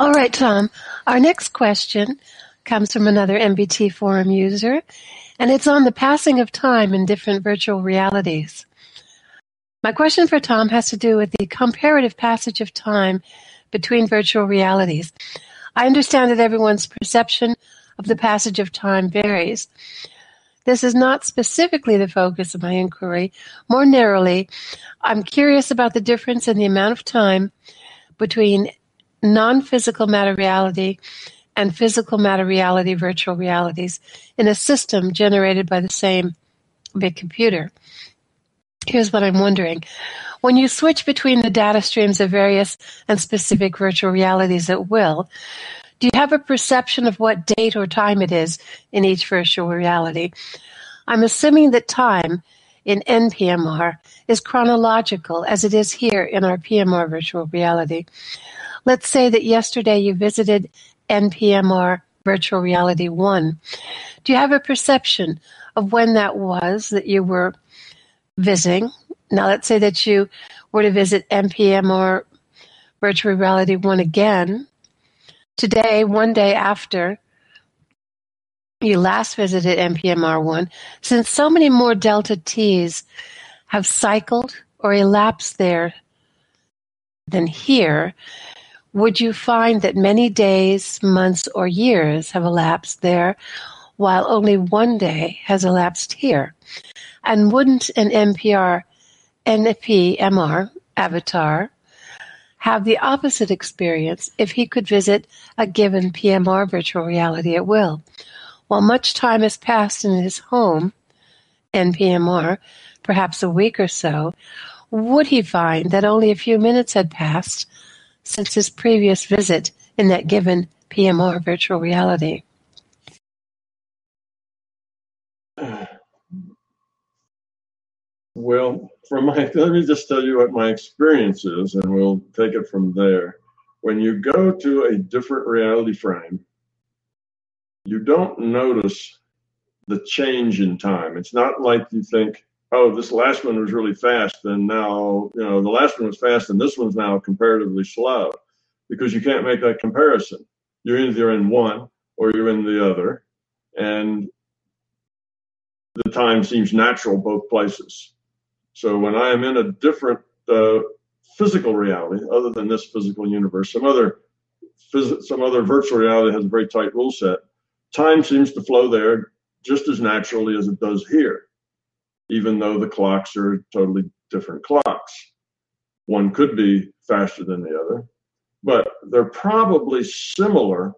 All right, Tom. Our next question comes from another MBT forum user, and it's on the passing of time in different virtual realities. My question for Tom has to do with the comparative passage of time between virtual realities. I understand that everyone's perception of the passage of time varies. This is not specifically the focus of my inquiry. More narrowly, I'm curious about the difference in the amount of time between non-physical matter reality and physical matter reality virtual realities in a system generated by the same big computer. Here's what I'm wondering. When you switch between the data streams of various and specific virtual realities at will, do you have a perception of what date or time it is in each virtual reality? I'm assuming that time in NPMR is chronological as it is here in our PMR virtual reality. Let's say that yesterday you visited NPMR Virtual Reality 1. Do you have a perception of when that was that you were visiting? Now, let's say that you were to visit NPMR Virtual Reality 1 again today, one day after you last visited NPMR 1, since so many more delta T's have cycled or elapsed there than here, would you find that many days, months, or years have elapsed there while only one day has elapsed here? And wouldn't an NPR, NPMR avatar have the opposite experience if he could visit a given PMR virtual reality at will? While much time has passed in his home, NPMR, perhaps a week or so, would he find that only a few minutes had passed since his previous visit in that given PMR virtual reality. Well, from my let me just tell you what my experience is, and we'll take it from there. When you go to a different reality frame, you don't notice the change in time. It's not like you think, oh, this last one was really fast, and now, you know, the last one was fast, and this one's now comparatively slow, because you can't make that comparison. You're either in one or you're in the other, and the time seems natural both places. So when I am in a different uh, physical reality, other than this physical universe, some other phys- some other virtual reality has a very tight rule set. Time seems to flow there just as naturally as it does here even though the clocks are totally different clocks. One could be faster than the other, but they're probably similar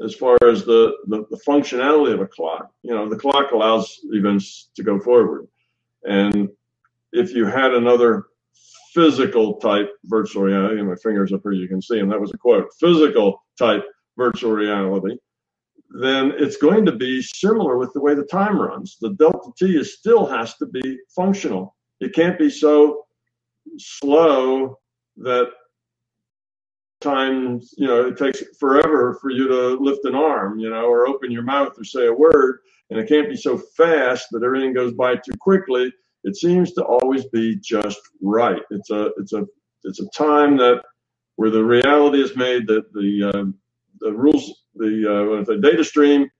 as far as the, the, the, functionality of a clock. You know, the clock allows events to go forward. And if you had another physical type virtual reality, my fingers up here, you can see, and that was a quote, physical type virtual reality, then it's going to be similar with the way the time runs. The delta t is still has to be functional. It can't be so slow that time, you know, it takes forever for you to lift an arm, you know, or open your mouth or say a word, and it can't be so fast that everything goes by too quickly. It seems to always be just right. It's a it's a it's a time that where the reality is made that the uh, the rules the, uh, data stream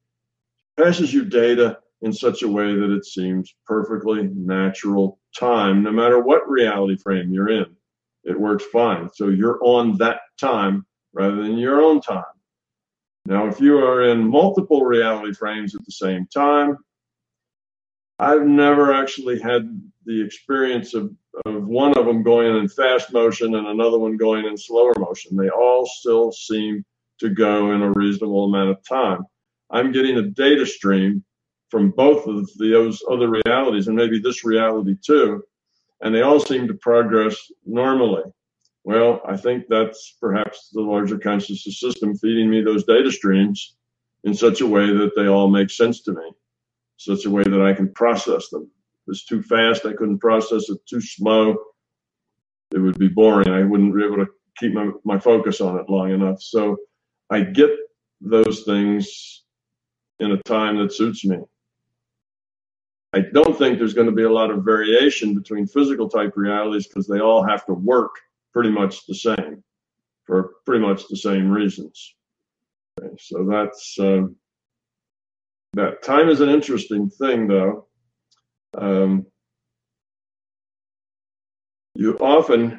passes you data in such a way that it seems perfectly natural time, no matter what reality frame you're in. It works fine. So you're on that time rather than your own time. Now, if you are in multiple reality frames at the same time, I've never actually had the experience of, of one of them going in fast motion and another one going in slower motion. They all still seem to go in a reasonable amount of time. I'm getting a data stream from both of those other realities and maybe this reality too, and they all seem to progress normally. Well, I think that's perhaps the larger consciousness system feeding me those data streams in such a way that they all make sense to me, such a way that I can process them. If it's too fast, I couldn't process it. Too slow, it would be boring. I wouldn't be able to keep my, my focus on it long enough. So I get those things in a time that suits me. I don't think there's going to be a lot of variation between physical type realities because they all have to work pretty much the same for pretty much the same reasons. Okay, so that's um, that. Time is an interesting thing, though. Um, you often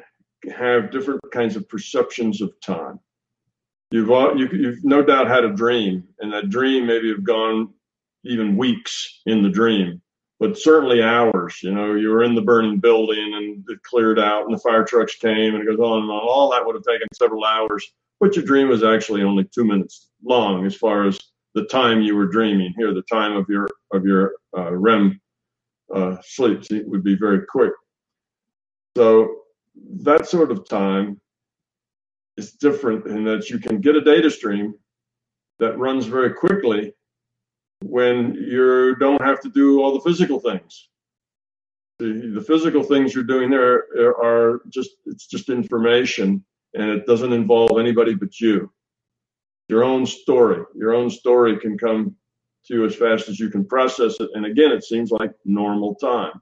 have different kinds of perceptions of time. You've, you, you've no doubt had a dream, and that dream maybe have gone even weeks in the dream, but certainly hours. You know, you were in the burning building and it cleared out, and the fire trucks came, and it goes on and on. All that would have taken several hours, but your dream was actually only two minutes long as far as the time you were dreaming. Here, the time of your of your uh, REM uh, sleep would be very quick. So that sort of time is different in that you can get a data stream that runs very quickly when you don't have to do all the physical things. The, the physical things you're doing there are just, it's just information and it doesn't involve anybody but you. Your own story, your own story can come to you as fast as you can process it. And again, it seems like normal time.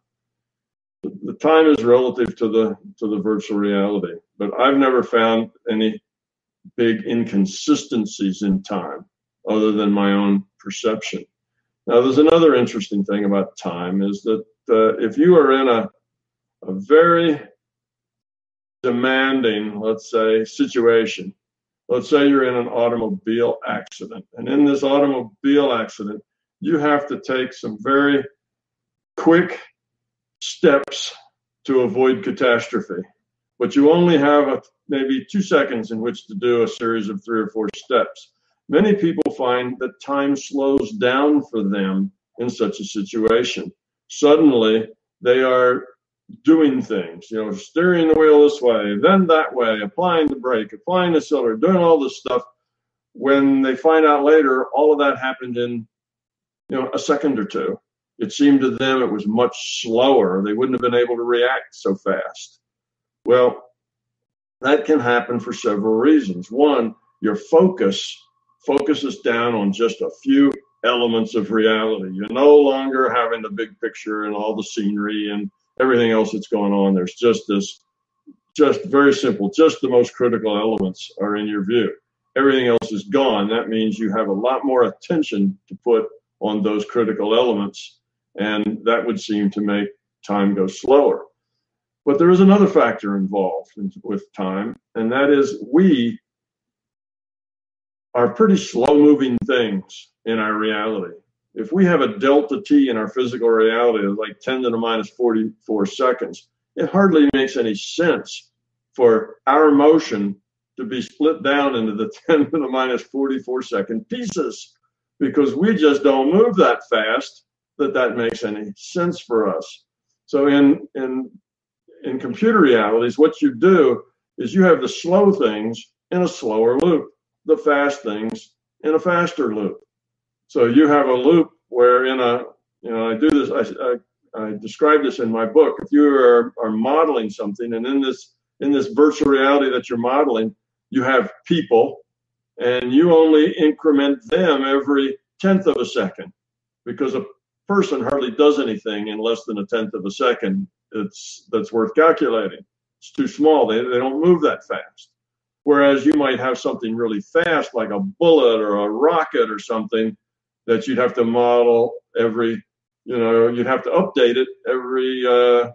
The time is relative to the to the virtual reality, but I've never found any big inconsistencies in time other than my own perception. Now, there's another interesting thing about time is that uh, if you are in a, a very demanding, let's say, situation, let's say you're in an automobile accident, and in this automobile accident, you have to take some very quick steps to avoid catastrophe. But you only have a, maybe two seconds in which to do a series of three or four steps. Many people find that time slows down for them in such a situation. Suddenly, they are doing things, you know, steering the wheel this way, then that way, applying the brake, applying the cylinder, doing all this stuff. When they find out later, all of that happened in, you know, a second or two. It seemed to them it was much slower. They wouldn't have been able to react so fast. Well, that can happen for several reasons. One, your focus focuses down on just a few elements of reality. You're no longer having the big picture and all the scenery and everything else that's going on. There's just this, just very simple, just the most critical elements are in your view. Everything else is gone. That means you have a lot more attention to put on those critical elements, and that would seem to make time go slower. But there is another factor involved with time, and that is we are pretty slow moving things in our reality. If we have a delta t in our physical reality of like 10 to the minus 44 seconds, it hardly makes any sense for our motion to be split down into the 10 to the minus 44 second pieces because we just don't move that fast that that makes any sense for us. So in in in computer realities, what you do is you have the slow things in a slower loop the fast things in a faster loop. So you have a loop where in a, you know, I do this, I, I, I describe this in my book. If you are, are modeling something and in this, in this virtual reality that you're modeling, you have people and you only increment them every tenth of a second because a person hardly does anything in less than a tenth of a second. It's that's worth calculating. It's too small. They, they don't move that fast. Whereas you might have something really fast, like a bullet or a rocket or something, that you'd have to model every, you know, you'd have to update it every uh,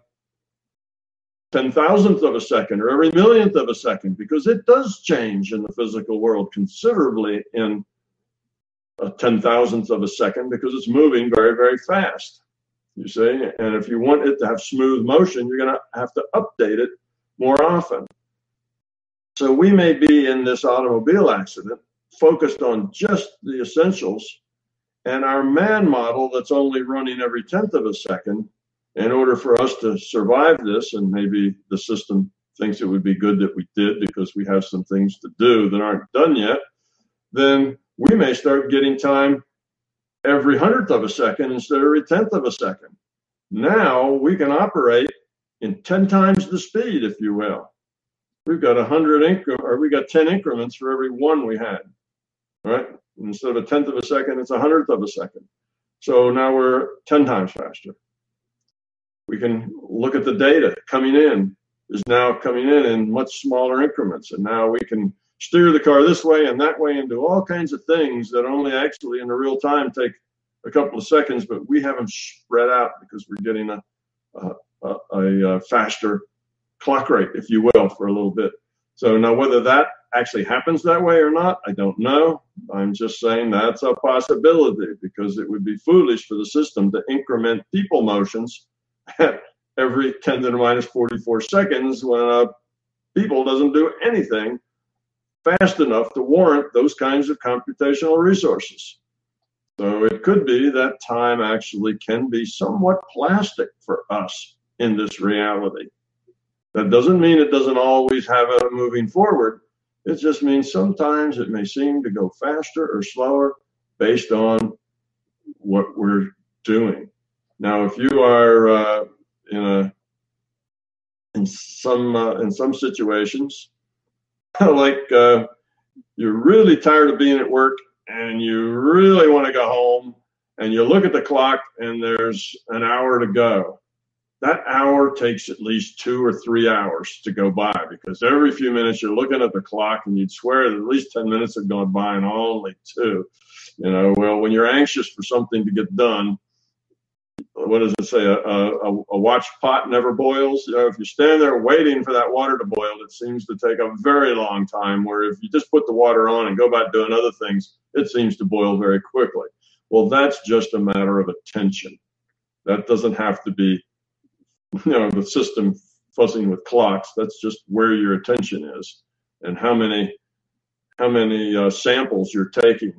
ten thousandth of a second or every millionth of a second because it does change in the physical world considerably in a ten thousandth of a second because it's moving very, very fast. You see, and if you want it to have smooth motion, you're going to have to update it more often. So we may be in this automobile accident focused on just the essentials, and our man model that's only running every tenth of a second in order for us to survive this, and maybe the system thinks it would be good that we did because we have some things to do that aren't done yet, then we may start getting time every hundredth of a second instead of every tenth of a second. Now we can operate in 10 times the speed, if you will we've got a hundred increment, or we got 10 increments for every one we had, right? Instead of a tenth of a second, it's a hundredth of a second. So now we're 10 times faster. We can look at the data coming in is now coming in in much smaller increments. And now we can steer the car this way and that way and do all kinds of things that only actually in the real time take a couple of seconds, but we have them spread out because we're getting a, a, a, a faster clock rate, if you will, for a little bit. So now whether that actually happens that way or not, I don't know. I'm just saying that's a possibility because it would be foolish for the system to increment people motions at every 10 to the minus 44 seconds when a people doesn't do anything fast enough to warrant those kinds of computational resources. So it could be that time actually can be somewhat plastic for us in this reality. That doesn't mean it doesn't always have a moving forward. It just means sometimes it may seem to go faster or slower based on what we're doing. Now, if you are uh, in a in some uh, in some situations, like uh, you're really tired of being at work and you really want to go home, and you look at the clock and there's an hour to go that hour takes at least two or three hours to go by because every few minutes you're looking at the clock and you'd swear that at least 10 minutes have gone by and only two. You know, well, when you're anxious for something to get done, what does it say? A, a, a watch pot never boils. You know, if you stand there waiting for that water to boil, it seems to take a very long time. Where if you just put the water on and go about doing other things, it seems to boil very quickly. Well, that's just a matter of attention. That doesn't have to be you know the system fussing with clocks. That's just where your attention is and how many how many uh, samples you're taking.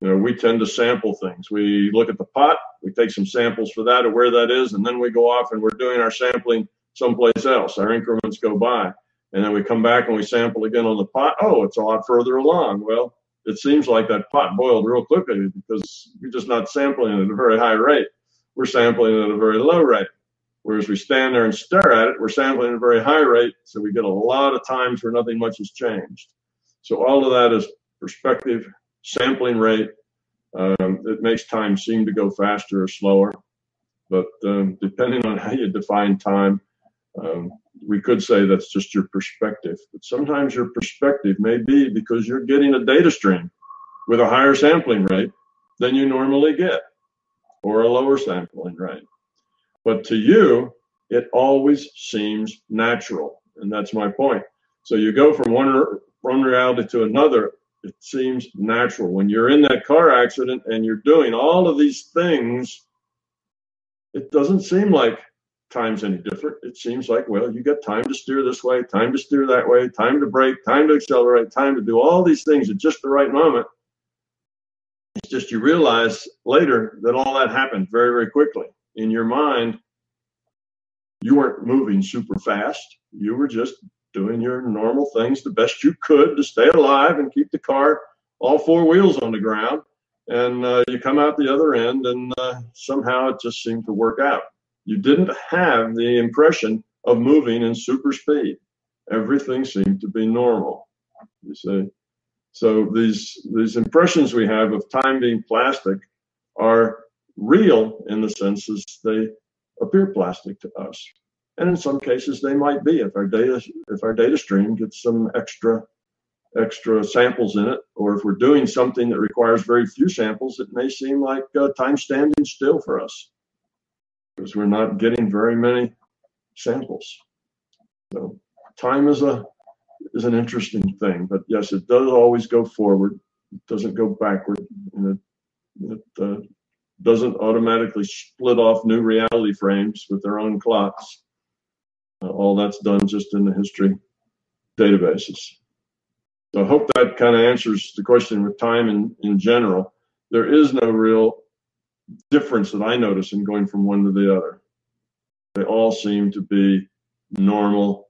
You know, we tend to sample things. We look at the pot, take some samples for that or where that is, and then we go off and we're doing our sampling someplace else. Our increments go by. And then we come back and we sample again on the pot. Oh, it's a lot further along. Well, it seems like that pot boiled real quickly because we're just not sampling at a very high rate. We're sampling at a very low rate. Whereas we stand there and stare at it, we're sampling at a very high rate, so we get a lot of times where nothing much has changed. So all of that is perspective, sampling rate. Um, it makes time seem to go faster or slower, but um, depending on how you define time, um, we could say that's just your perspective. But sometimes your perspective may be because you're getting a data stream with a higher sampling rate than you normally get, or a lower sampling rate. But to you, it always seems natural. And that's my point. So you go from one, one reality to another, it seems natural. When you're in that car accident and you're doing all of these things, it doesn't seem like time's any different. It seems like, well, you got time to steer this way, time to steer that way, time to brake, time to accelerate, time to do all these things at just the right moment. It's just you realize later that all that happened very, very quickly in your mind, you weren't moving super fast. You were just doing your normal things the best you could to stay alive and keep the car all four wheels on the ground. And uh, you come out the other end, and uh, somehow it just seemed to work out. You didn't have the impression of moving in super speed. Everything seemed to be normal. You see, so these these impressions we have of time being plastic are real in the senses they appear plastic to us. And in some cases they might be if our data if our data stream gets some extra extra samples in it, or if we're doing something that requires very few samples, it may seem like uh, time standing still for us because we're not getting very many samples. So time is a is an interesting thing, but yes, it does always go forward. It doesn't go backward, and it, it uh, doesn't automatically split off new reality frames with their own clocks. Uh, all that's done just in the history databases. So I hope that kind of answers the question with time in, in general. There is no real difference that I notice in going from one to the other. They all seem to be normal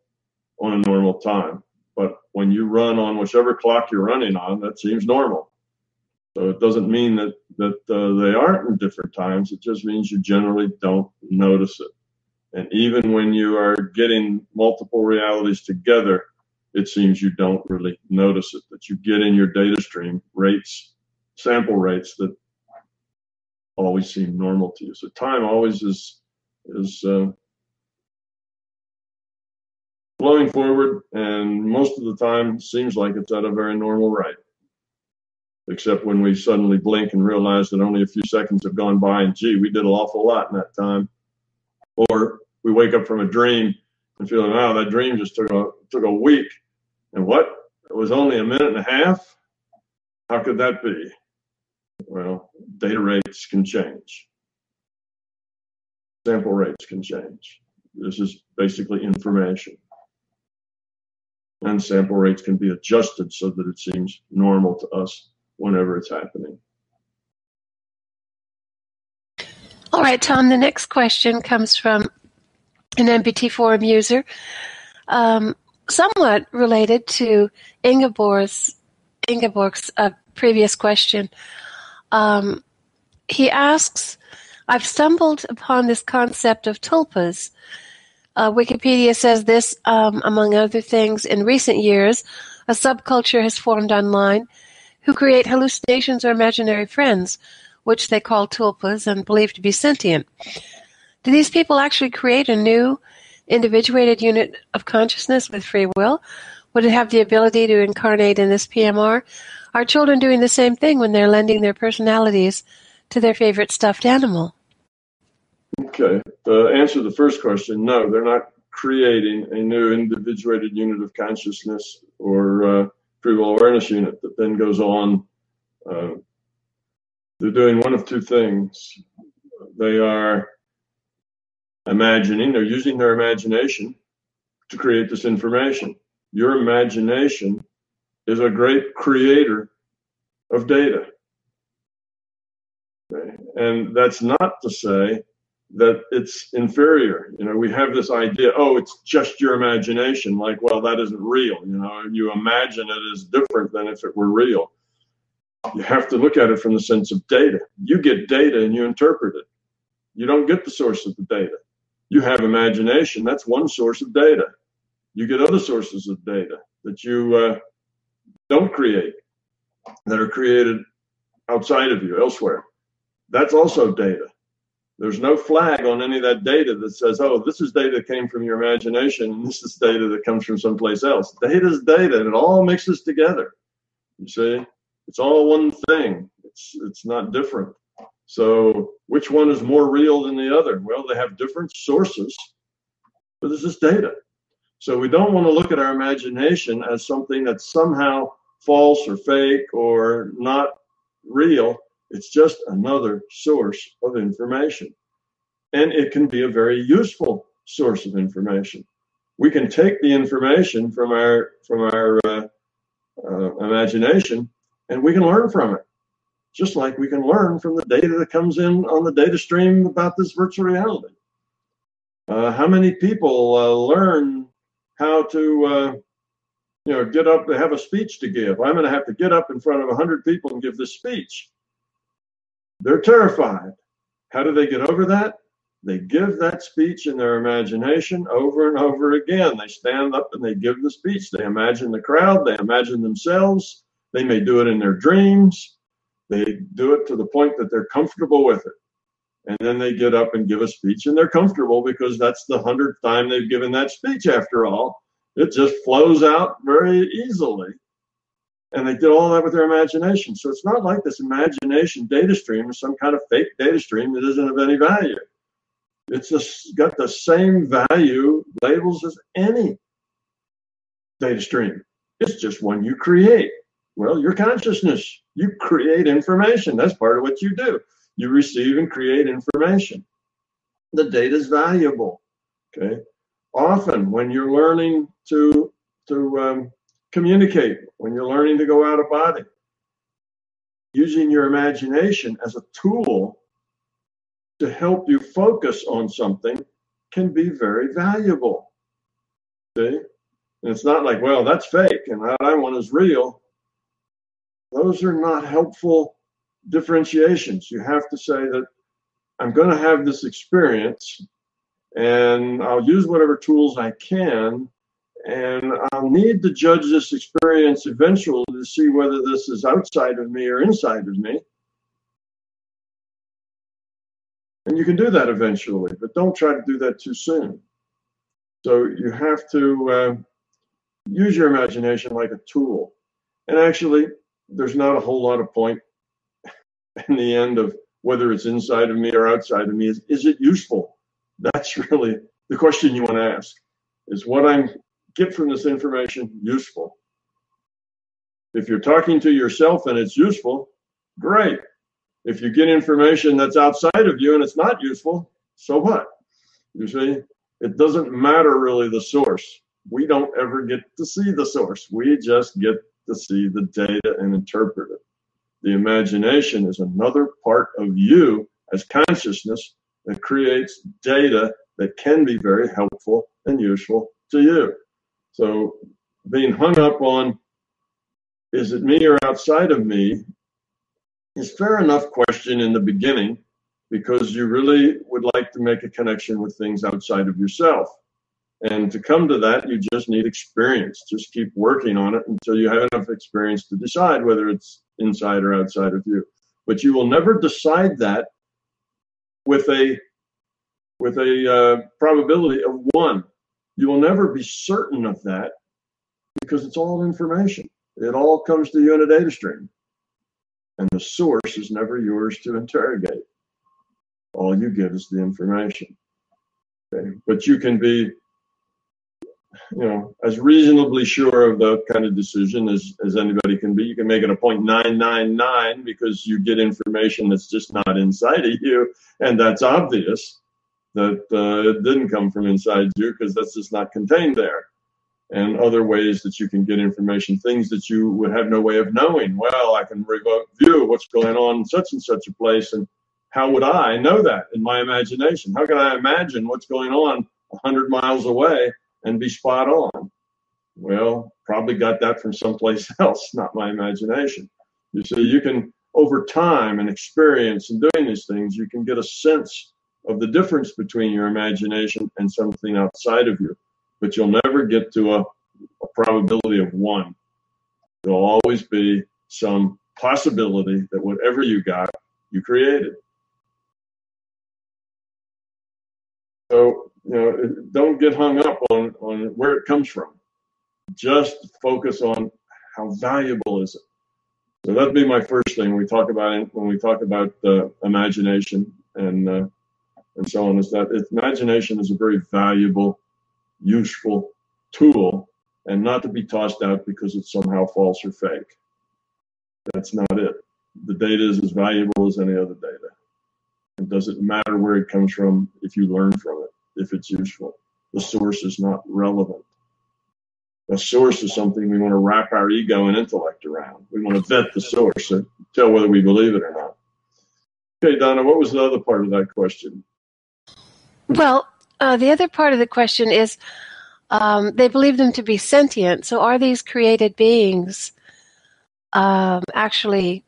on a normal time. But when you run on whichever clock you're running on, that seems normal. So it doesn't mean that that uh, they aren't in different times. It just means you generally don't notice it. And even when you are getting multiple realities together, it seems you don't really notice it. That you get in your data stream rates, sample rates that always seem normal to you. So time always is is uh, flowing forward, and most of the time seems like it's at a very normal rate. Except when we suddenly blink and realize that only a few seconds have gone by, and gee, we did an awful lot in that time. Or we wake up from a dream and feeling, wow, that dream just took a took a week. And what? It was only a minute and a half? How could that be? Well, data rates can change. Sample rates can change. This is basically information. And sample rates can be adjusted so that it seems normal to us whenever it's happening. All right, Tom, the next question comes from an MBT forum user, um, somewhat related to Ingeborg's, Ingeborg's uh, previous question. Um, he asks, I've stumbled upon this concept of tulpas. Uh, Wikipedia says this, um, among other things, in recent years, a subculture has formed online who create hallucinations or imaginary friends, which they call tulpas and believe to be sentient. Do these people actually create a new, individuated unit of consciousness with free will? Would it have the ability to incarnate in this PMR? Are children doing the same thing when they're lending their personalities to their favorite stuffed animal? Okay. Answer the first question, no, they're not creating a new individuated unit of consciousness or uh, free will awareness unit that then goes on. Uh, they're doing one of two things. They are imagining, they're using their imagination to create this information. Your imagination is a great creator of data. Okay? And that's not to say that it's inferior. You know, we have this idea, oh, it's just your imagination. Like, well, that isn't real. You know, you imagine it as different than if it were real. You have to look at it from the sense of data. You get data and you interpret it. You don't get the source of the data you have imagination. That's one source of data. You get other sources of data that you uh, don't create, that are created outside of you, elsewhere. That's also data. There's no flag on any of that data that says, oh, this is data that came from your imagination, and this is data that comes from someplace else. Data is data, and it all mixes together. You see, it's all one thing. It's it's not different. So which one is more real than the other? Well, they have different sources, but this is data. So we don't want to look at our imagination as something that's somehow false or fake or not real. It's just another source of information. And it can be a very useful source of information. We can take the information from our from our uh, uh, imagination and we can learn from it just like we can learn from the data that comes in on the data stream about this virtual reality. Uh, how many people uh, learn how to, uh, you know, get up to have a speech to give? I'm going to have to get up in front of 100 people and give this speech. They're terrified. How do they get over that? They give that speech in their imagination over and over again. They stand up and they give the speech. They imagine the crowd, they imagine themselves. They may do it in their dreams. They do it to the point that they're comfortable with it. And then they get up and give a speech and they're comfortable because that's the hundredth time they've given that speech after all. It just flows out very easily. And they did all that with their imagination. So it's not like this imagination data stream is some kind of fake data stream that isn't of any value. It's just got the same value labels as any data stream. It's just one you create. Well, your consciousness. You create information. That's part of what you do. You receive and create information. The data is valuable. Okay. Often, when you're learning to to um, communicate, when you're learning to go out of body, using your imagination as a tool to help you focus on something can be very valuable. See? And it's not like, well, that's fake and that I want is real. Those are not helpful differentiations. You have to say that I'm going to have this experience and I'll use whatever tools I can and I'll need to judge this experience eventually to see whether this is outside of me or inside of me. And you can do that eventually, but don't try to do that too soon. So you have to uh, use your imagination like a tool. And actually, there's not a whole lot of point in the end of whether it's inside of me or outside of me. Is, is it useful? That's really the question you want to ask. Is what I get from this information useful? If you're talking to yourself and it's useful, great. If you get information that's outside of you and it's not useful, so what? You see, it doesn't matter really the source. We don't ever get to see the source. We just get to see the data and interpret it. The imagination is another part of you as consciousness that creates data that can be very helpful and useful to you. So being hung up on is it me or outside of me is fair enough question in the beginning because you really would like to make a connection with things outside of yourself. And to come to that, you just need experience. Just keep working on it until you have enough experience to decide whether it's inside or outside of you. But you will never decide that with a with a uh, probability of one. You will never be certain of that because it's all information. It all comes to you in a data stream. And the source is never yours to interrogate. All you get is the information. Okay? But you can be, you know, as reasonably sure of that kind of decision as, as anybody can be. You can make it a 0.999 because you get information that's just not inside of you. And that's obvious that uh, it didn't come from inside you because that's just not contained there and other ways that you can get information, things that you would have no way of knowing. Well, I can remote view what's going on in such and such a place, and how would I know that in my imagination? How can I imagine what's going on 100 miles away and be spot on? Well, probably got that from someplace else, not my imagination. You see, you can, over time and experience and doing these things, you can get a sense of the difference between your imagination and something outside of you but you'll never get to a, a probability of one. There'll always be some possibility that whatever you got, you created. So, you know, don't get hung up on, on where it comes from. Just focus on how valuable is it. So that'd be my first thing we talk about when we talk about uh, imagination and uh, and so on. Is that imagination is a very valuable useful tool and not to be tossed out because it's somehow false or fake. That's not it. The data is as valuable as any other data. It doesn't matter where it comes from if you learn from it, if it's useful. The source is not relevant. The source is something we want to wrap our ego and intellect around. We want to vet the source and tell whether we believe it or not. Okay, Donna, what was the other part of that question? Well, uh, the other part of the question is um, they believe them to be sentient. So are these created beings um, actually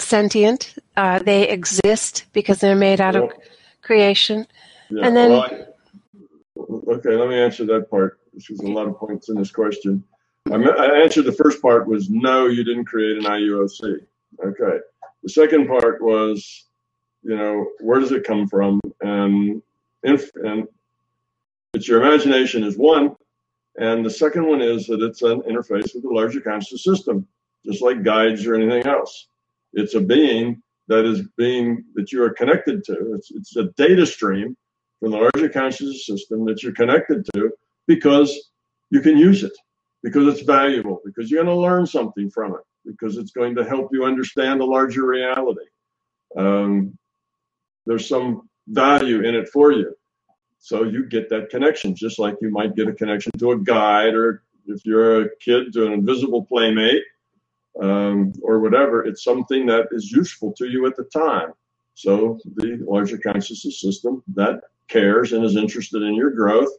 sentient? Uh, they exist because they're made out well, of creation. Yeah, and then. Well, I, okay, let me answer that part. There's a lot of points in this question. I, I answered the first part was no, you didn't create an IUOC. Okay. The second part was, you know, where does it come from? And inf- and it's your imagination is one, and the second one is that it's an interface with the larger conscious system, just like guides or anything else. It's a being that is being that you are connected to. It's, it's a data stream from the larger conscious system that you're connected to because you can use it, because it's valuable, because you're going to learn something from it, because it's going to help you understand the larger reality. Um, there's some value in it for you. So you get that connection, just like you might get a connection to a guide, or if you're a kid to an invisible playmate, um, or whatever. It's something that is useful to you at the time. So the larger consciousness system that cares and is interested in your growth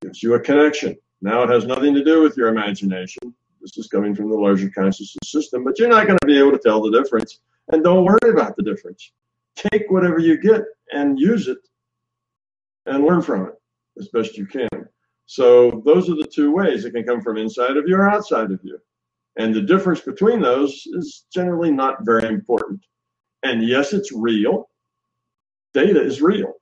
gives you a connection. Now it has nothing to do with your imagination. This is coming from the larger consciousness system, but you're not going to be able to tell the difference. And don't worry about the difference. Take whatever you get and use it and learn from it as best you can. So those are the two ways. It can come from inside of you or outside of you. And the difference between those is generally not very important. And yes, it's real. Data is real.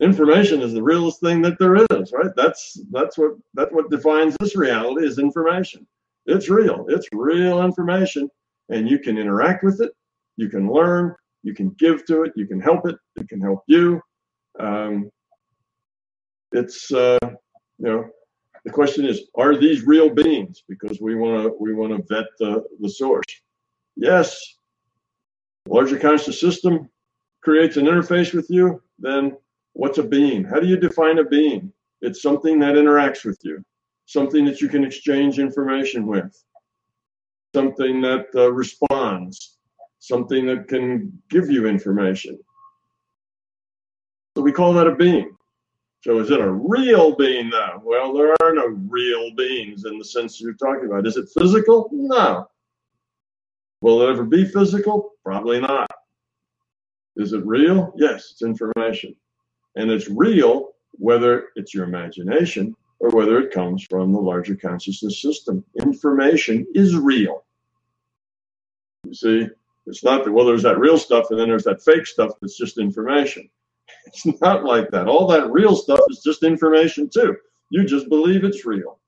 Information is the realest thing that there is, right? That's that's what that's what defines this reality is information. It's real. It's real information, and you can interact with it. You can learn. You can give to it. You can help it. It can help you. Um, it's uh, you know the question is, are these real beings? Because we want to we want to vet the, the source. Yes, larger conscious system creates an interface with you. Then what's a being? How do you define a being? It's something that interacts with you, something that you can exchange information with, something that uh, responds, something that can give you information. So we call that a being. So is it a real being though? Well, there are no real beings in the sense you're talking about. Is it physical? No. Will it ever be physical? Probably not. Is it real? Yes, it's information. And it's real whether it's your imagination or whether it comes from the larger consciousness system. Information is real. You see, it's not that, well, there's that real stuff and then there's that fake stuff that's just information. It's not like that. All that real stuff is just information, too. You just believe it's real.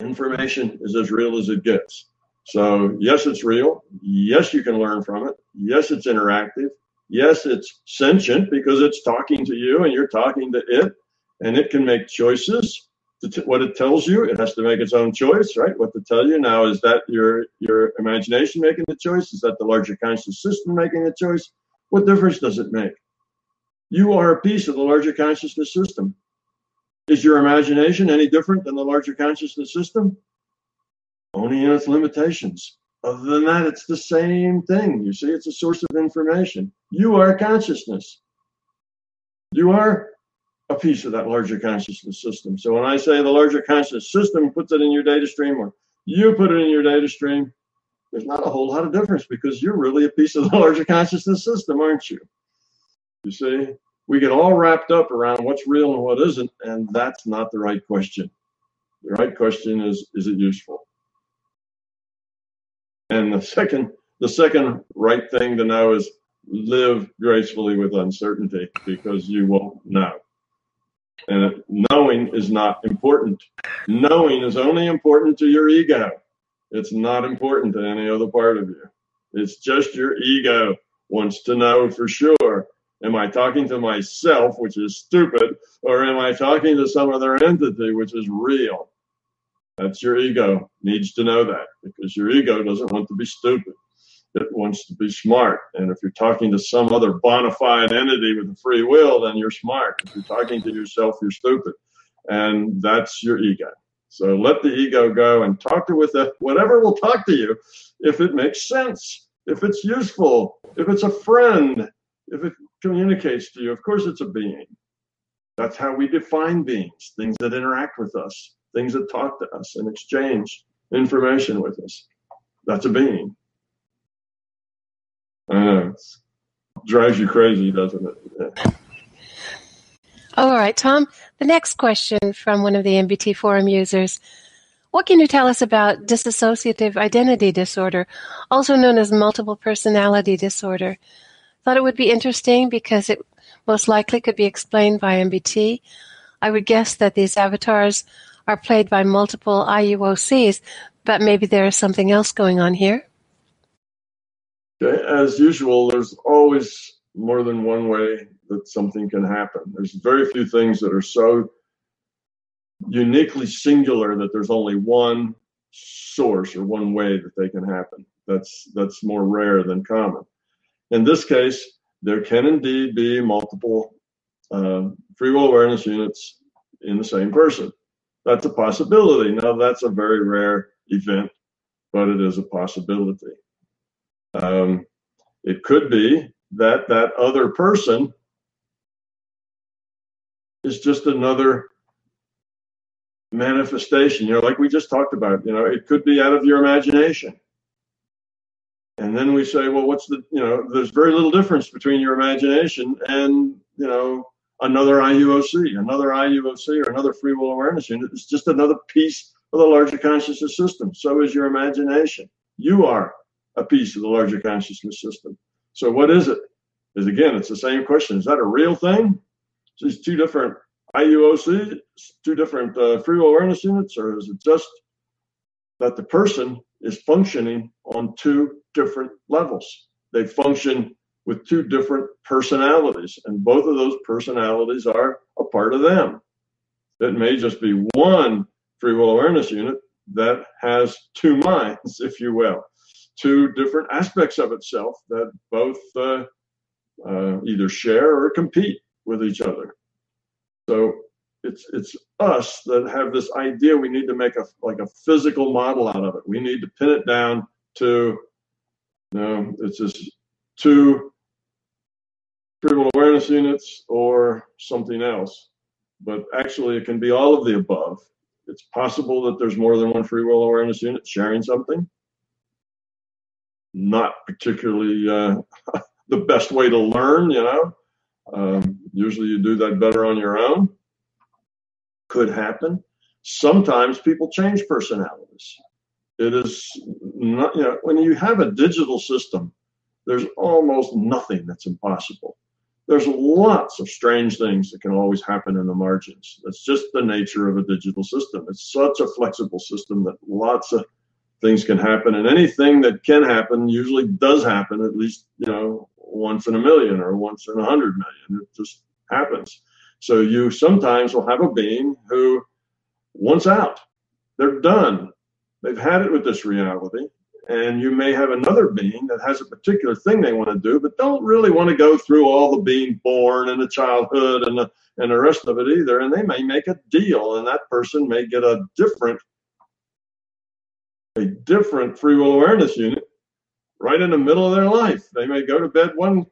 Information is as real as it gets. So, yes, it's real. Yes, you can learn from it. Yes, it's interactive. Yes, it's sentient because it's talking to you and you're talking to it, and it can make choices. To what it tells you, it has to make its own choice, right? What to tell you now is that your your imagination making the choice? Is that the larger conscious system making the choice? What difference does it make? You are a piece of the larger consciousness system. Is your imagination any different than the larger consciousness system? Only in its limitations. Other than that, it's the same thing. You see, it's a source of information. You are consciousness. You are a piece of that larger consciousness system. So when I say the larger consciousness system puts it in your data stream or you put it in your data stream, there's not a whole lot of difference because you're really a piece of the larger consciousness system, aren't you? You see, we get all wrapped up around what's real and what isn't, and that's not the right question. The right question is, is it useful? And the second, the second right thing to know is live gracefully with uncertainty because you won't know. And knowing is not important. Knowing is only important to your ego. It's not important to any other part of you. It's just your ego wants to know for sure Am I talking to myself, which is stupid, or am I talking to some other entity, which is real? That's your ego needs to know that because your ego doesn't want to be stupid. It wants to be smart. And if you're talking to some other bona fide entity with a free will, then you're smart. If you're talking to yourself, you're stupid. And that's your ego. So let the ego go and talk to with it, whatever will talk to you if it makes sense, if it's useful, if it's a friend, if it communicates to you, of course it's a being. That's how we define beings things that interact with us, things that talk to us and exchange information with us. That's a being. I know. Drives you crazy, doesn't it? Yeah. All right, Tom. The next question from one of the MBT forum users. What can you tell us about dissociative identity disorder, also known as multiple personality disorder? Thought it would be interesting because it most likely could be explained by MBT. I would guess that these avatars are played by multiple IUOCs, but maybe there is something else going on here. As usual, there's always more than one way that something can happen. There's very few things that are so uniquely singular that there's only one source or one way that they can happen. That's that's more rare than common. In this case, there can indeed be multiple uh, free will awareness units in the same person. That's a possibility. Now, that's a very rare event, but it is a possibility. Um, it could be that that other person is just another manifestation, you know, like we just talked about, you know, it could be out of your imagination. And then we say, well, what's the, you know, there's very little difference between your imagination and, you know, another IUOC, another IUOC or another free will awareness unit. It's just another piece of the larger consciousness system. So is your imagination. You are a piece of the larger consciousness system. So what is it? Is again, it's the same question. Is that a real thing? these two different IUOC, two different uh, free will awareness units, or is it just that the person is functioning on two different levels? They function with two different personalities, and both of those personalities are a part of them. It may just be one free will awareness unit that has two minds, if you will, two different aspects of itself that both uh, uh, either share or compete with each other. So it's it's us that have this idea we need to make a like a physical model out of it. We need to pin it down to know, it's just two free will awareness units or something else. But actually it can be all of the above. It's possible that there's more than one free will awareness unit sharing something. Not particularly uh, the best way to learn, you know. Um, usually you do that better on your own. Could happen. Sometimes people change personalities. It is not, you know, when you have a digital system, there's almost nothing that's impossible. There's lots of strange things that can always happen in the margins. That's just the nature of a digital system. It's such a flexible system that lots of things can happen, and anything that can happen usually does happen at least, you know, once in a million or once in a hundred million. It just happens. So you sometimes will have a being who wants out. They're done. They've had it with this reality. And you may have another being that has a particular thing they want to do, but don't really want to go through all the being born and the childhood and the, and the rest of it either. And they may make a deal, and that person may get a different a different free will awareness unit right in the middle of their life. They may go to bed one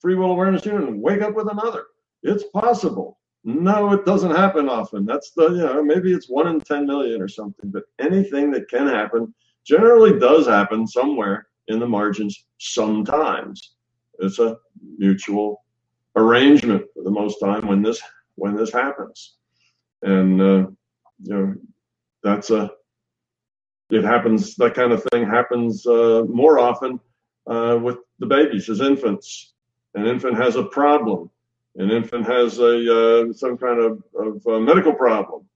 free will awareness unit and wake up with another. It's possible. No, it doesn't happen often. That's the, you know, maybe it's one in 10 million or something, but anything that can happen generally does happen somewhere in the margins sometimes. It's a mutual arrangement for the most time when this when this happens. And uh, you know, that's a it happens. That kind of thing happens uh, more often uh, with the babies as infants. An infant has a problem. An infant has a uh, some kind of, of medical problem,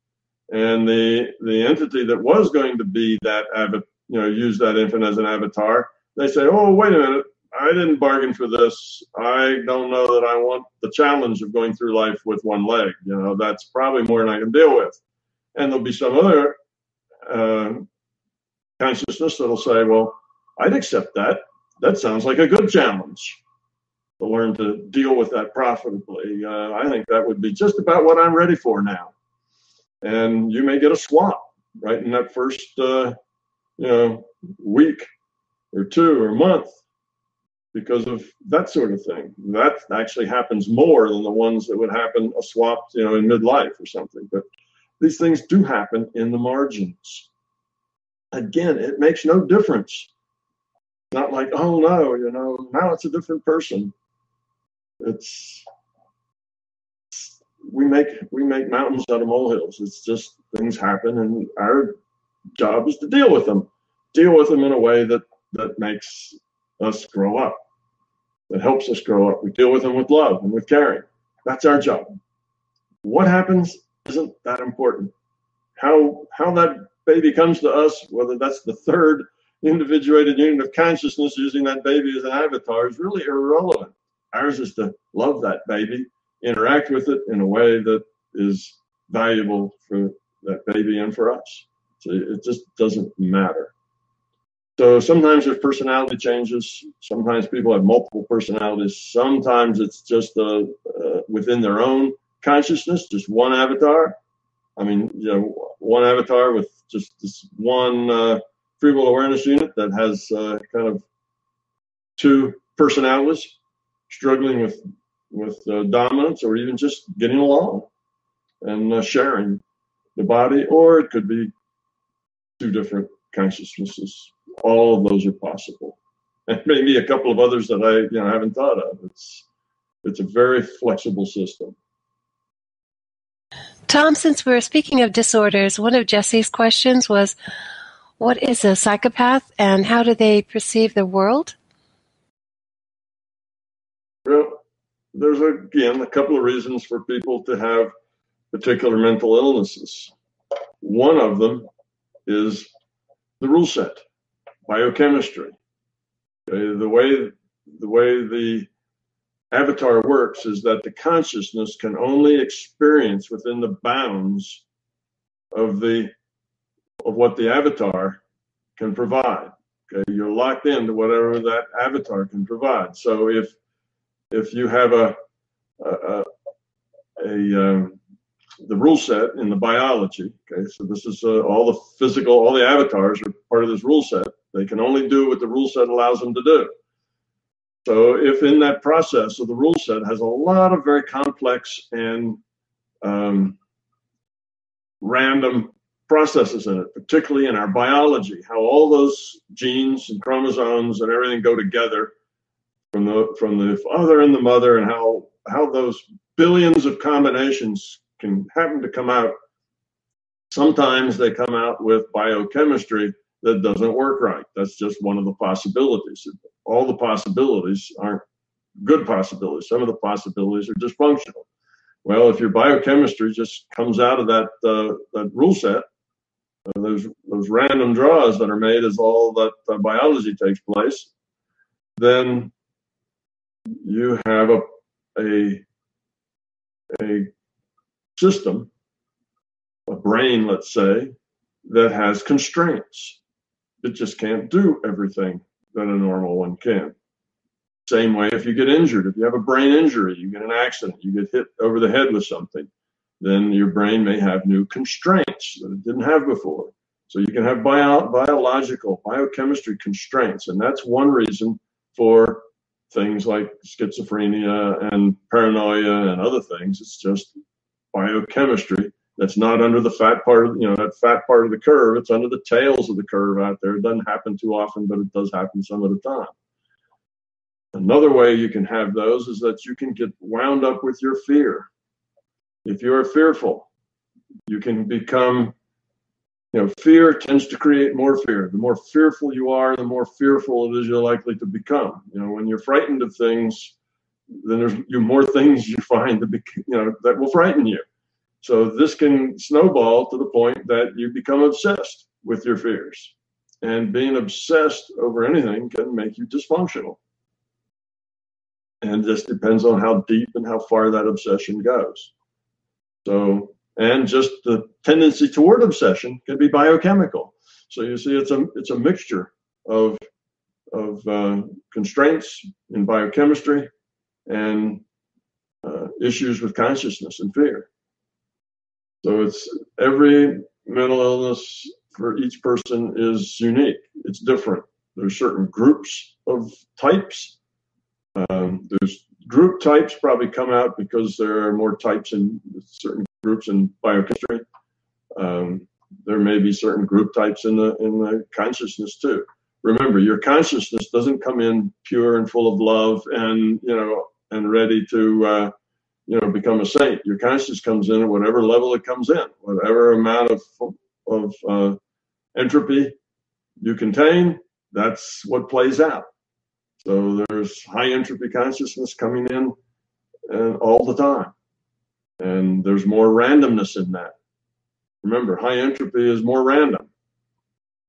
and the the entity that was going to be that avatar, you know use that infant as an avatar, they say, oh wait a minute, I didn't bargain for this. I don't know that I want the challenge of going through life with one leg. You know, that's probably more than I can deal with. And there'll be some other uh, consciousness that'll say, well, I'd accept that. That sounds like a good challenge to learn to deal with that profitably. Uh, I think that would be just about what I'm ready for now. And you may get a swap right in that first, uh, you know, week or two or month because of that sort of thing. That actually happens more than the ones that would happen a swap, you know, in midlife or something. But these things do happen in the margins again, it makes no difference. Not like, oh no, you know, now it's a different person. It's we make we make mountains out of molehills. It's just things happen, and our job is to deal with them, deal with them in a way that that makes us grow up, that helps us grow up. We deal with them with love and with caring. That's our job. What happens isn't that important. How how that baby comes to us, whether that's the third individuated unit of consciousness using that baby as an avatar, is really irrelevant. Ours is to love that baby, interact with it in a way that is valuable for that baby and for us. So it just doesn't matter. So sometimes there's personality changes. Sometimes people have multiple personalities. Sometimes it's just uh, uh, within their own consciousness, just one avatar. I mean, you know, one avatar with just this one uh, free will awareness unit that has uh, kind of two personalities struggling with with uh, dominance or even just getting along and uh, sharing the body, or it could be two different consciousnesses. All of those are possible, and maybe a couple of others that I you know haven't thought of. It's it's a very flexible system. Tom, since we're speaking of disorders, one of Jesse's questions was, what is a psychopath and how do they perceive the world? Well, there's again a couple of reasons for people to have particular mental illnesses. One of them is the rule set, biochemistry. Okay, the way the way the avatar works is that the consciousness can only experience within the bounds of the of what the avatar can provide. Okay, you're locked into whatever that avatar can provide. So if if you have a a, a, um, the rule set in the biology. Okay, so this is uh, all the physical, all the avatars are part of this rule set. They can only do what the rule set allows them to do. So if in that process of the rule set has a lot of very complex and um, random processes in it, particularly in our biology, how all those genes and chromosomes and everything go together from the from the father and the mother, and how how those billions of combinations can happen to come out. Sometimes they come out with biochemistry that doesn't work right. That's just one of the possibilities. All the possibilities aren't good possibilities. Some of the possibilities are dysfunctional. Well, if your biochemistry just comes out of that uh, that rule set, uh, those those random draws that are made as all that uh, biology takes place, then you have a a a system, a brain, let's say, that has constraints. It just can't do everything that a normal one can. Same way if you get injured, if you have a brain injury, you get an accident, you get hit over the head with something, then your brain may have new constraints that it didn't have before. So you can have bio- biological, biochemistry constraints, and that's one reason for things like schizophrenia and paranoia and other things. It's just biochemistry that's not under the fat part of you know that fat part of the curve. It's under the tails of the curve out there. It doesn't happen too often, but it does happen some of the time. Another way you can have those is that you can get wound up with your fear. If you're fearful, you can become, you know, fear tends to create more fear. The more fearful you are, the more fearful it is you're likely to become. You know, when you're frightened of things, then there's you more things you find to be, you know, that will frighten you. So this can snowball to the point that you become obsessed with your fears. And being obsessed over anything can make you dysfunctional. And this depends on how deep and how far that obsession goes. So, and just the tendency toward obsession can be biochemical. So you see, it's a it's a mixture of of uh, constraints in biochemistry and uh, issues with consciousness and fear. So it's every mental illness for each person is unique. It's different. There's certain groups of types. Um, there's group types probably come out because there are more types in certain groups in biochemistry. Um, there may be certain group types in the in the consciousness too. Remember, your consciousness doesn't come in pure and full of love and you know and ready to uh, you know become a saint. Your consciousness comes in at whatever level it comes in, whatever amount of of uh, entropy you contain. That's what plays out. So there's high entropy consciousness coming in uh, all the time, and there's more randomness in that. Remember, high entropy is more random,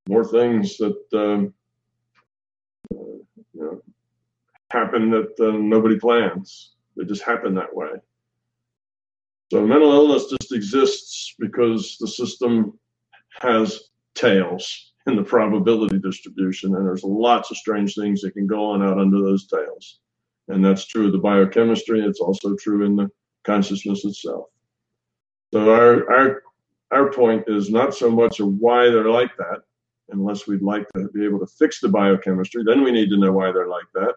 more things that um, uh, you know, happen that uh, nobody plans. They just happen that way. So mental illness just exists because the system has tails in the probability distribution, and there's lots of strange things that can go on out under those tails. And that's true of the biochemistry. It's also true in the consciousness itself. So our our our point is not so much of why they're like that, unless we'd like to be able to fix the biochemistry. Then we need to know why they're like that,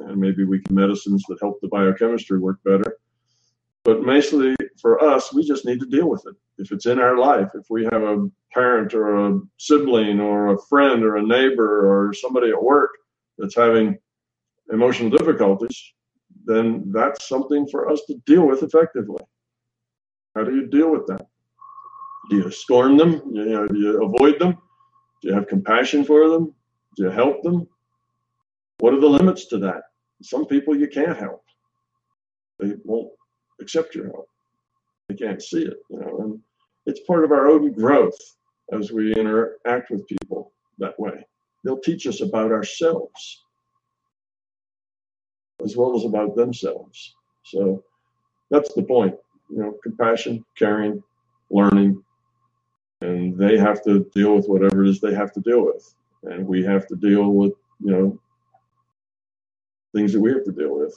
and maybe we can medicines that help the biochemistry work better. But mostly for us, we just need to deal with it. If it's in our life, if we have a parent or a sibling or a friend or a neighbor or somebody at work that's having emotional difficulties, then that's something for us to deal with effectively. How do you deal with that? Do you scorn them? You know, do you avoid them? Do you have compassion for them? Do you help them? What are the limits to that? Some people you can't help. they won't accept your help. They can't see it, you know, and it's part of our own growth as we interact with people that way. They'll teach us about ourselves as well as about themselves. So that's the point, you know, compassion, caring, learning, and they have to deal with whatever it is they have to deal with. And we have to deal with, you know, things that we have to deal with.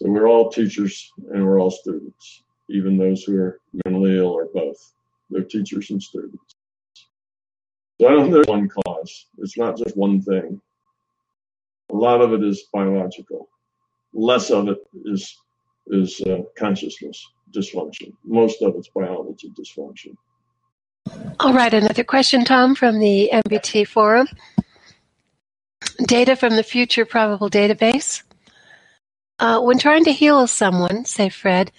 So we're all teachers and we're all students, even those who are mentally ill or both. They're teachers and students. I don't there's one cause. It's not just one thing. A lot of it is biological. Less of it is is uh, consciousness dysfunction. Most of it's biology dysfunction. All right, another question, Tom, from the MBT forum. Data from the Future Probable Database. Uh, when trying to heal someone, say Fred,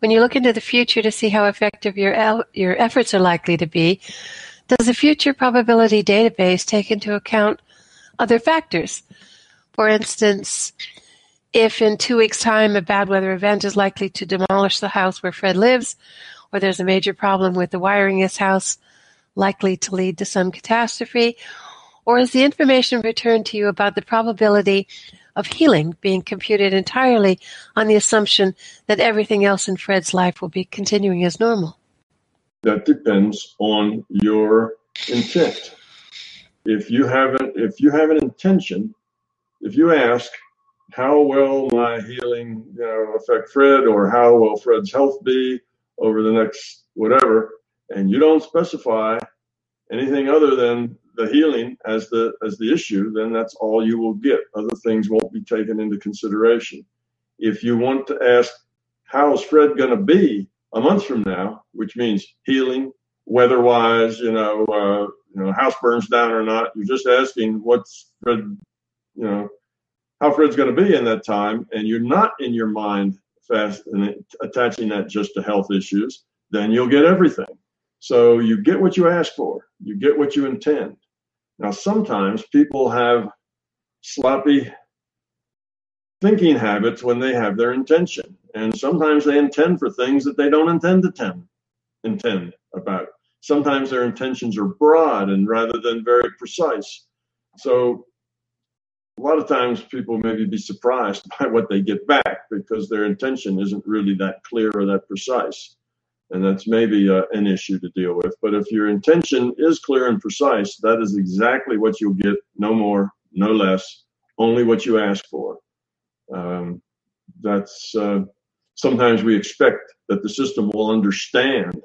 when you look into the future to see how effective your your efforts are likely to be, does the Future Probability Database take into account other factors? For instance, if in two weeks' time a bad weather event is likely to demolish the house where Fred lives, or there's a major problem with the wiring in his house likely to lead to some catastrophe, or is the information returned to you about the probability of healing being computed entirely on the assumption that everything else in Fred's life will be continuing as normal? That depends on your intent. If you have an, if you have an intention, if you ask, how will my healing you know affect Fred or how will Fred's health be over the next whatever? And you don't specify anything other than the healing as the as the issue then that's all you will get. Other things won't be taken into consideration. If you want to ask how's Fred going to be a month from now which means healing weather wise you know uh, you know house burns down or not you're just asking what's Fred you know how Fred's going to be in that time, and you're not in your mind fast and attaching that just to health issues, then you'll get everything. So you get what you ask for, you get what you intend. Now, sometimes people have sloppy thinking habits when they have their intention, and sometimes they intend for things that they don't intend to tend, intend about. Sometimes their intentions are broad and rather than very precise. So a lot of times people maybe be surprised by what they get back because their intention isn't really that clear or that precise. And that's maybe uh, an issue to deal with. But if your intention is clear and precise, that is exactly what you'll get, no more, no less, only what you ask for. Um, that's uh, sometimes we expect that the system will understand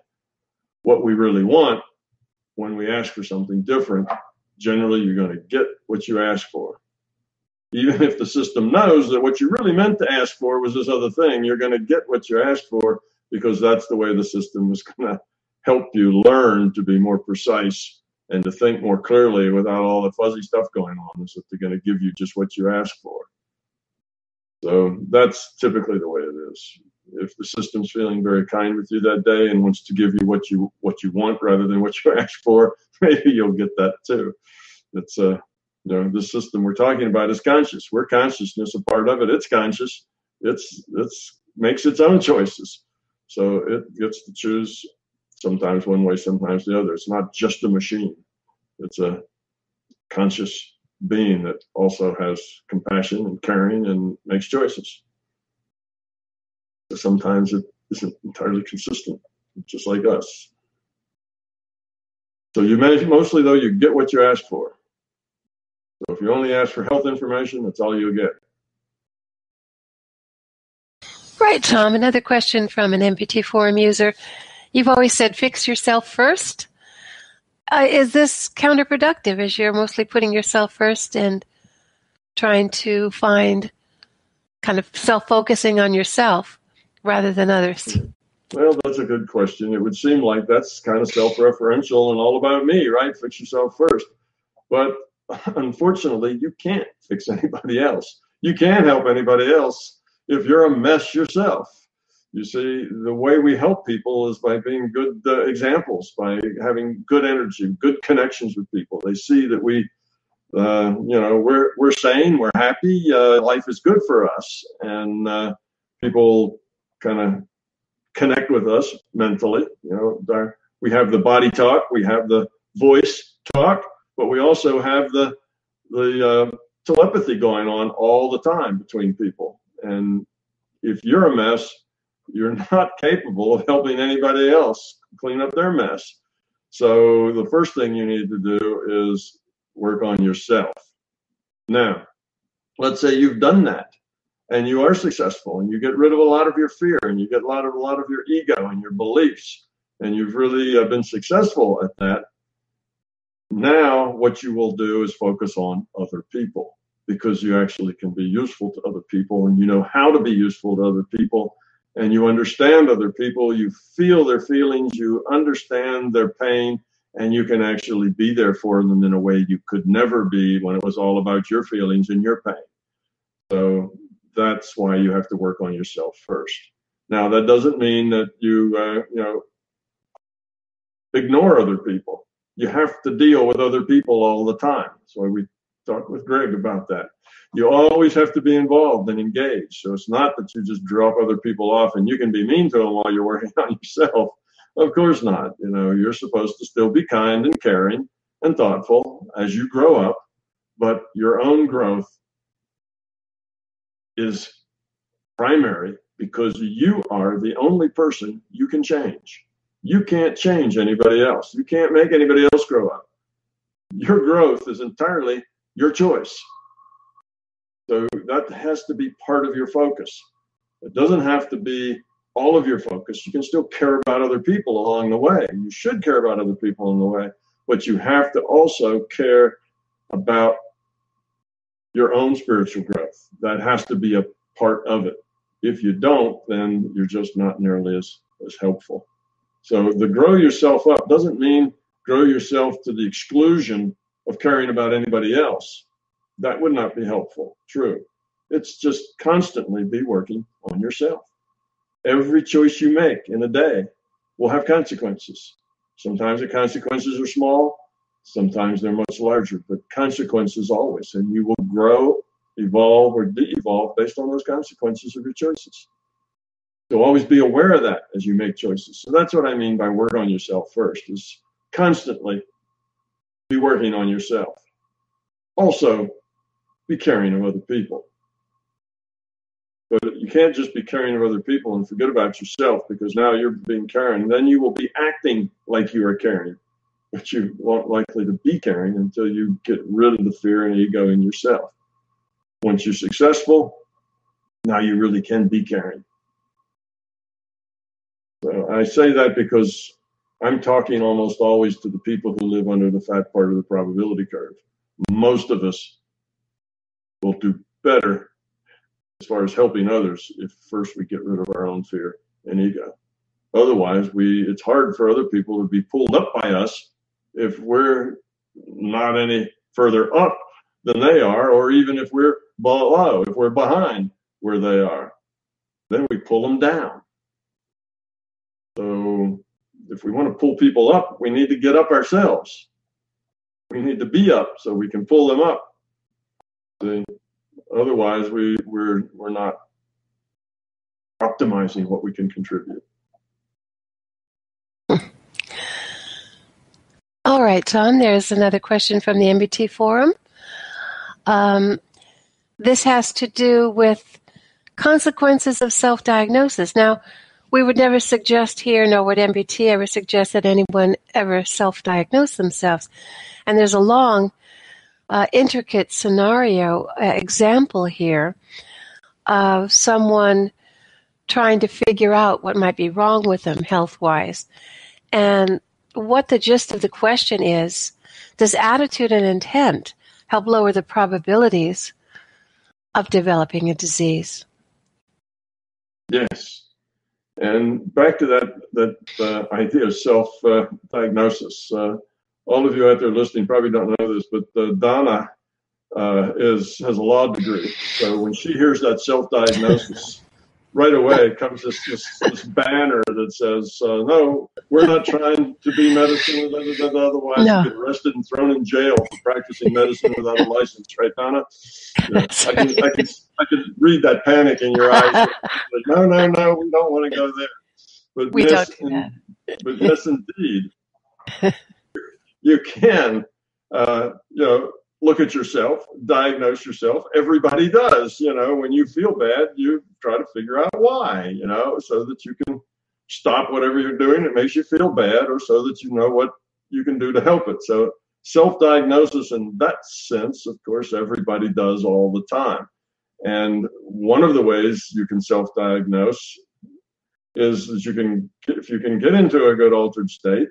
what we really want when we ask for something different. Generally, you're going to get what you ask for even if the system knows that what you really meant to ask for was this other thing, you're going to get what you asked for because that's the way the system is going to help you learn to be more precise and to think more clearly without all the fuzzy stuff going on. Is that they're going to give you just what you asked for. So that's typically the way it is. If the system's feeling very kind with you that day and wants to give you what you what you want rather than what you asked for, maybe you'll get that too. It's a uh, you know, the system we're talking about is conscious. We're consciousness, a part of it. It's conscious. It's it's makes its own choices. So it gets to choose sometimes one way, sometimes the other. It's not just a machine. It's a conscious being that also has compassion and caring and makes choices. Sometimes it isn't entirely consistent, just like us. So you manage mostly though you get what you ask for. So if you only ask for health information, that's all you'll get. Right, Tom. Another question from an MBT forum user. You've always said fix yourself first. Uh, is this counterproductive as you're mostly putting yourself first and trying to find kind of self focusing on yourself rather than others? Well, that's a good question. It would seem like that's kind of self referential and all about me, right? Fix yourself first. But unfortunately, you can't fix anybody else. You can't help anybody else if you're a mess yourself. You see, the way we help people is by being good uh, examples, by having good energy, good connections with people. They see that we, uh, you know, we're we're sane, we're happy, uh, life is good for us, and uh, people kind of connect with us mentally. You know, we have the body talk, we have the voice talk, but we also have the the uh, telepathy going on all the time between people. And if you're a mess, you're not capable of helping anybody else clean up their mess. So the first thing you need to do is work on yourself. Now, let's say you've done that and you are successful and you get rid of a lot of your fear and you get a lot of a lot of your ego and your beliefs and you've really uh, been successful at that now what you will do is focus on other people because you actually can be useful to other people and you know how to be useful to other people and you understand other people you feel their feelings you understand their pain and you can actually be there for them in a way you could never be when it was all about your feelings and your pain so that's why you have to work on yourself first. Now, that doesn't mean that you, uh, you know, ignore other people. You have to deal with other people all the time. So we talked with Greg about that. You always have to be involved and engaged. So it's not that you just drop other people off and you can be mean to them while you're working on yourself. Of course not. You know, you're supposed to still be kind and caring and thoughtful as you grow up, but your own growth is primary because you are the only person you can change. You can't change anybody else. You can't make anybody else grow up. Your growth is entirely your choice. So that has to be part of your focus. It doesn't have to be all of your focus. You can still care about other people along the way. You should care about other people along the way, but you have to also care about your own spiritual growth. That has to be a part of it. If you don't, then you're just not nearly as, as helpful. So the grow yourself up doesn't mean grow yourself to the exclusion of caring about anybody else. That would not be helpful. True. It's just constantly be working on yourself. Every choice you make in a day will have consequences. Sometimes the consequences are small, Sometimes they're much larger, but consequences always, and you will grow, evolve, or de-evolve based on those consequences of your choices. So always be aware of that as you make choices. So that's what I mean by work on yourself first, is constantly be working on yourself. Also, be caring of other people. But you can't just be caring of other people and forget about yourself because now you're being caring. Then you will be acting like you are caring but you aren't likely to be caring until you get rid of the fear and ego in yourself. Once you're successful, now you really can be caring. So I say that because I'm talking almost always to the people who live under the fat part of the probability curve. Most of us will do better as far as helping others if first we get rid of our own fear and ego. Otherwise, we it's hard for other people to be pulled up by us if we're not any further up than they are, or even if we're below, if we're behind where they are, then we pull them down. So if we want to pull people up, we need to get up ourselves. We need to be up so we can pull them up. See? Otherwise, we, we're, we're not optimizing what we can contribute. All right, Tom, there's another question from the MBT forum. Um, this has to do with consequences of self diagnosis. Now, we would never suggest here, nor would MBT ever suggest that anyone ever self diagnose themselves. And there's a long, uh, intricate scenario uh, example here of someone trying to figure out what might be wrong with them health wise. And what the gist of the question is does attitude and intent help lower the probabilities of developing a disease? Yes. And back to that that uh, idea of self uh, diagnosis. Uh, all of you out there listening probably don't know this, but uh, Donna uh, is has a law degree. So when she hears that self diagnosis, right away comes this, this, this banner that says, uh, no, we're not trying to be medicine. Otherwise, no. get arrested and thrown in jail for practicing medicine without a license. Right, Donna? Yeah. I, can, I, can, I can read that panic in your eyes. Like, no, no, no, we don't want to go there. But we yes, do but yes, indeed, you can, uh, you know, look at yourself, diagnose yourself. Everybody does, you know, when you feel bad, you try to figure out why, you know, so that you can stop whatever you're doing that makes you feel bad or so that you know what you can do to help it. So self-diagnosis in that sense, of course, everybody does all the time. And one of the ways you can self-diagnose is that you can, if you can get into a good altered state,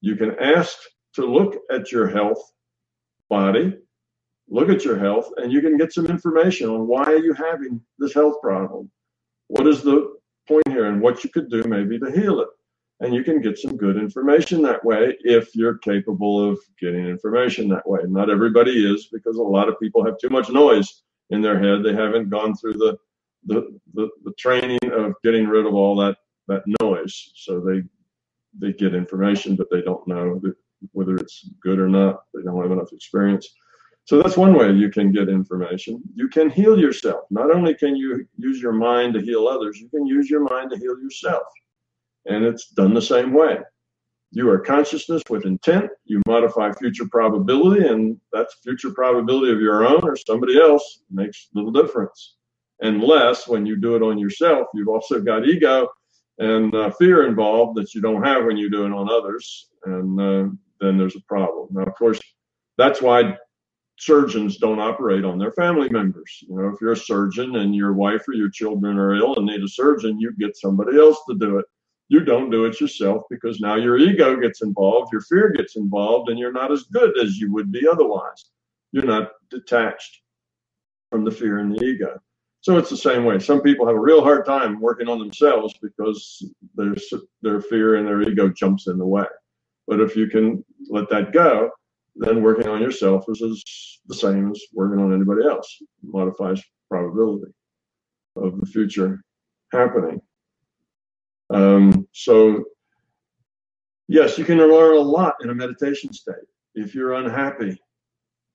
you can ask to look at your health body, look at your health, and you can get some information on why are you having this health problem. What is the point here and what you could do maybe to heal it. And you can get some good information that way if you're capable of getting information that way. Not everybody is because a lot of people have too much noise in their head. They haven't gone through the the, the, the training of getting rid of all that, that noise. So they they get information, but they don't know whether it's good or not. They don't have enough experience. So that's one way you can get information. You can heal yourself. Not only can you use your mind to heal others, you can use your mind to heal yourself. And it's done the same way. You are consciousness with intent. You modify future probability, and that's future probability of your own or somebody else makes little difference. Unless when you do it on yourself, you've also got ego and uh, fear involved that you don't have when you do it on others. And uh, then there's a problem. Now, of course, that's why surgeons don't operate on their family members. You know, if you're a surgeon and your wife or your children are ill and need a surgeon, you get somebody else to do it. You don't do it yourself because now your ego gets involved, your fear gets involved, and you're not as good as you would be otherwise. You're not detached from the fear and the ego. So it's the same way. Some people have a real hard time working on themselves because their their fear and their ego jumps in the way. But if you can let that go, then working on yourself is, is the same as working on anybody else. It modifies probability of the future happening. Um, so, yes, you can learn a lot in a meditation state. If you're unhappy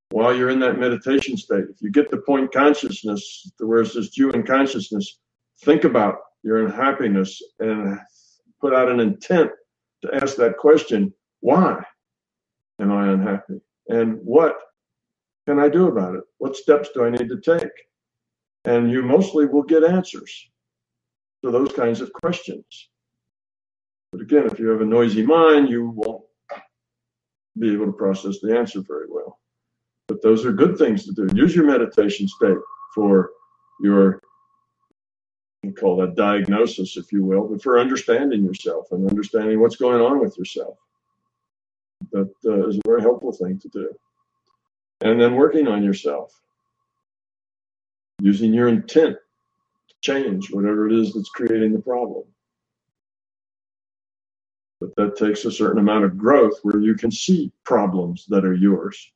while you're in that meditation state, if you get the point consciousness where it says you in consciousness, think about your unhappiness and put out an intent to ask that question why? am I unhappy? And what can I do about it? What steps do I need to take? And you mostly will get answers to those kinds of questions. But again, if you have a noisy mind, you won't be able to process the answer very well. But those are good things to do. Use your meditation state for your, you call that diagnosis, if you will, but for understanding yourself and understanding what's going on with yourself that uh, is a very helpful thing to do. And then working on yourself, using your intent to change whatever it is that's creating the problem. But that takes a certain amount of growth where you can see problems that are yours.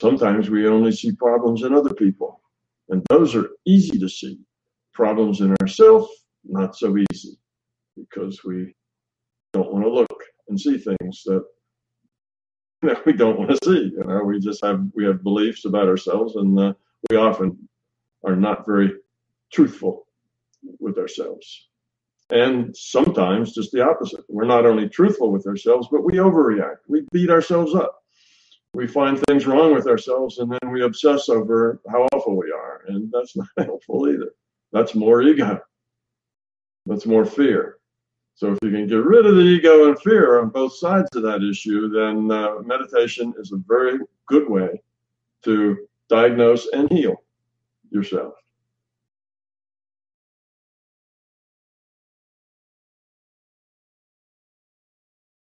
Sometimes we only see problems in other people, and those are easy to see. Problems in ourselves, not so easy because we don't want to look and see things that that we don't want to see. You know, we just have we have beliefs about ourselves, and uh, we often are not very truthful with ourselves. And sometimes just the opposite. We're not only truthful with ourselves, but we overreact. We beat ourselves up. We find things wrong with ourselves, and then we obsess over how awful we are, and that's not helpful either. That's more ego. That's more fear. So if you can get rid of the ego and fear on both sides of that issue, then uh, meditation is a very good way to diagnose and heal yourself.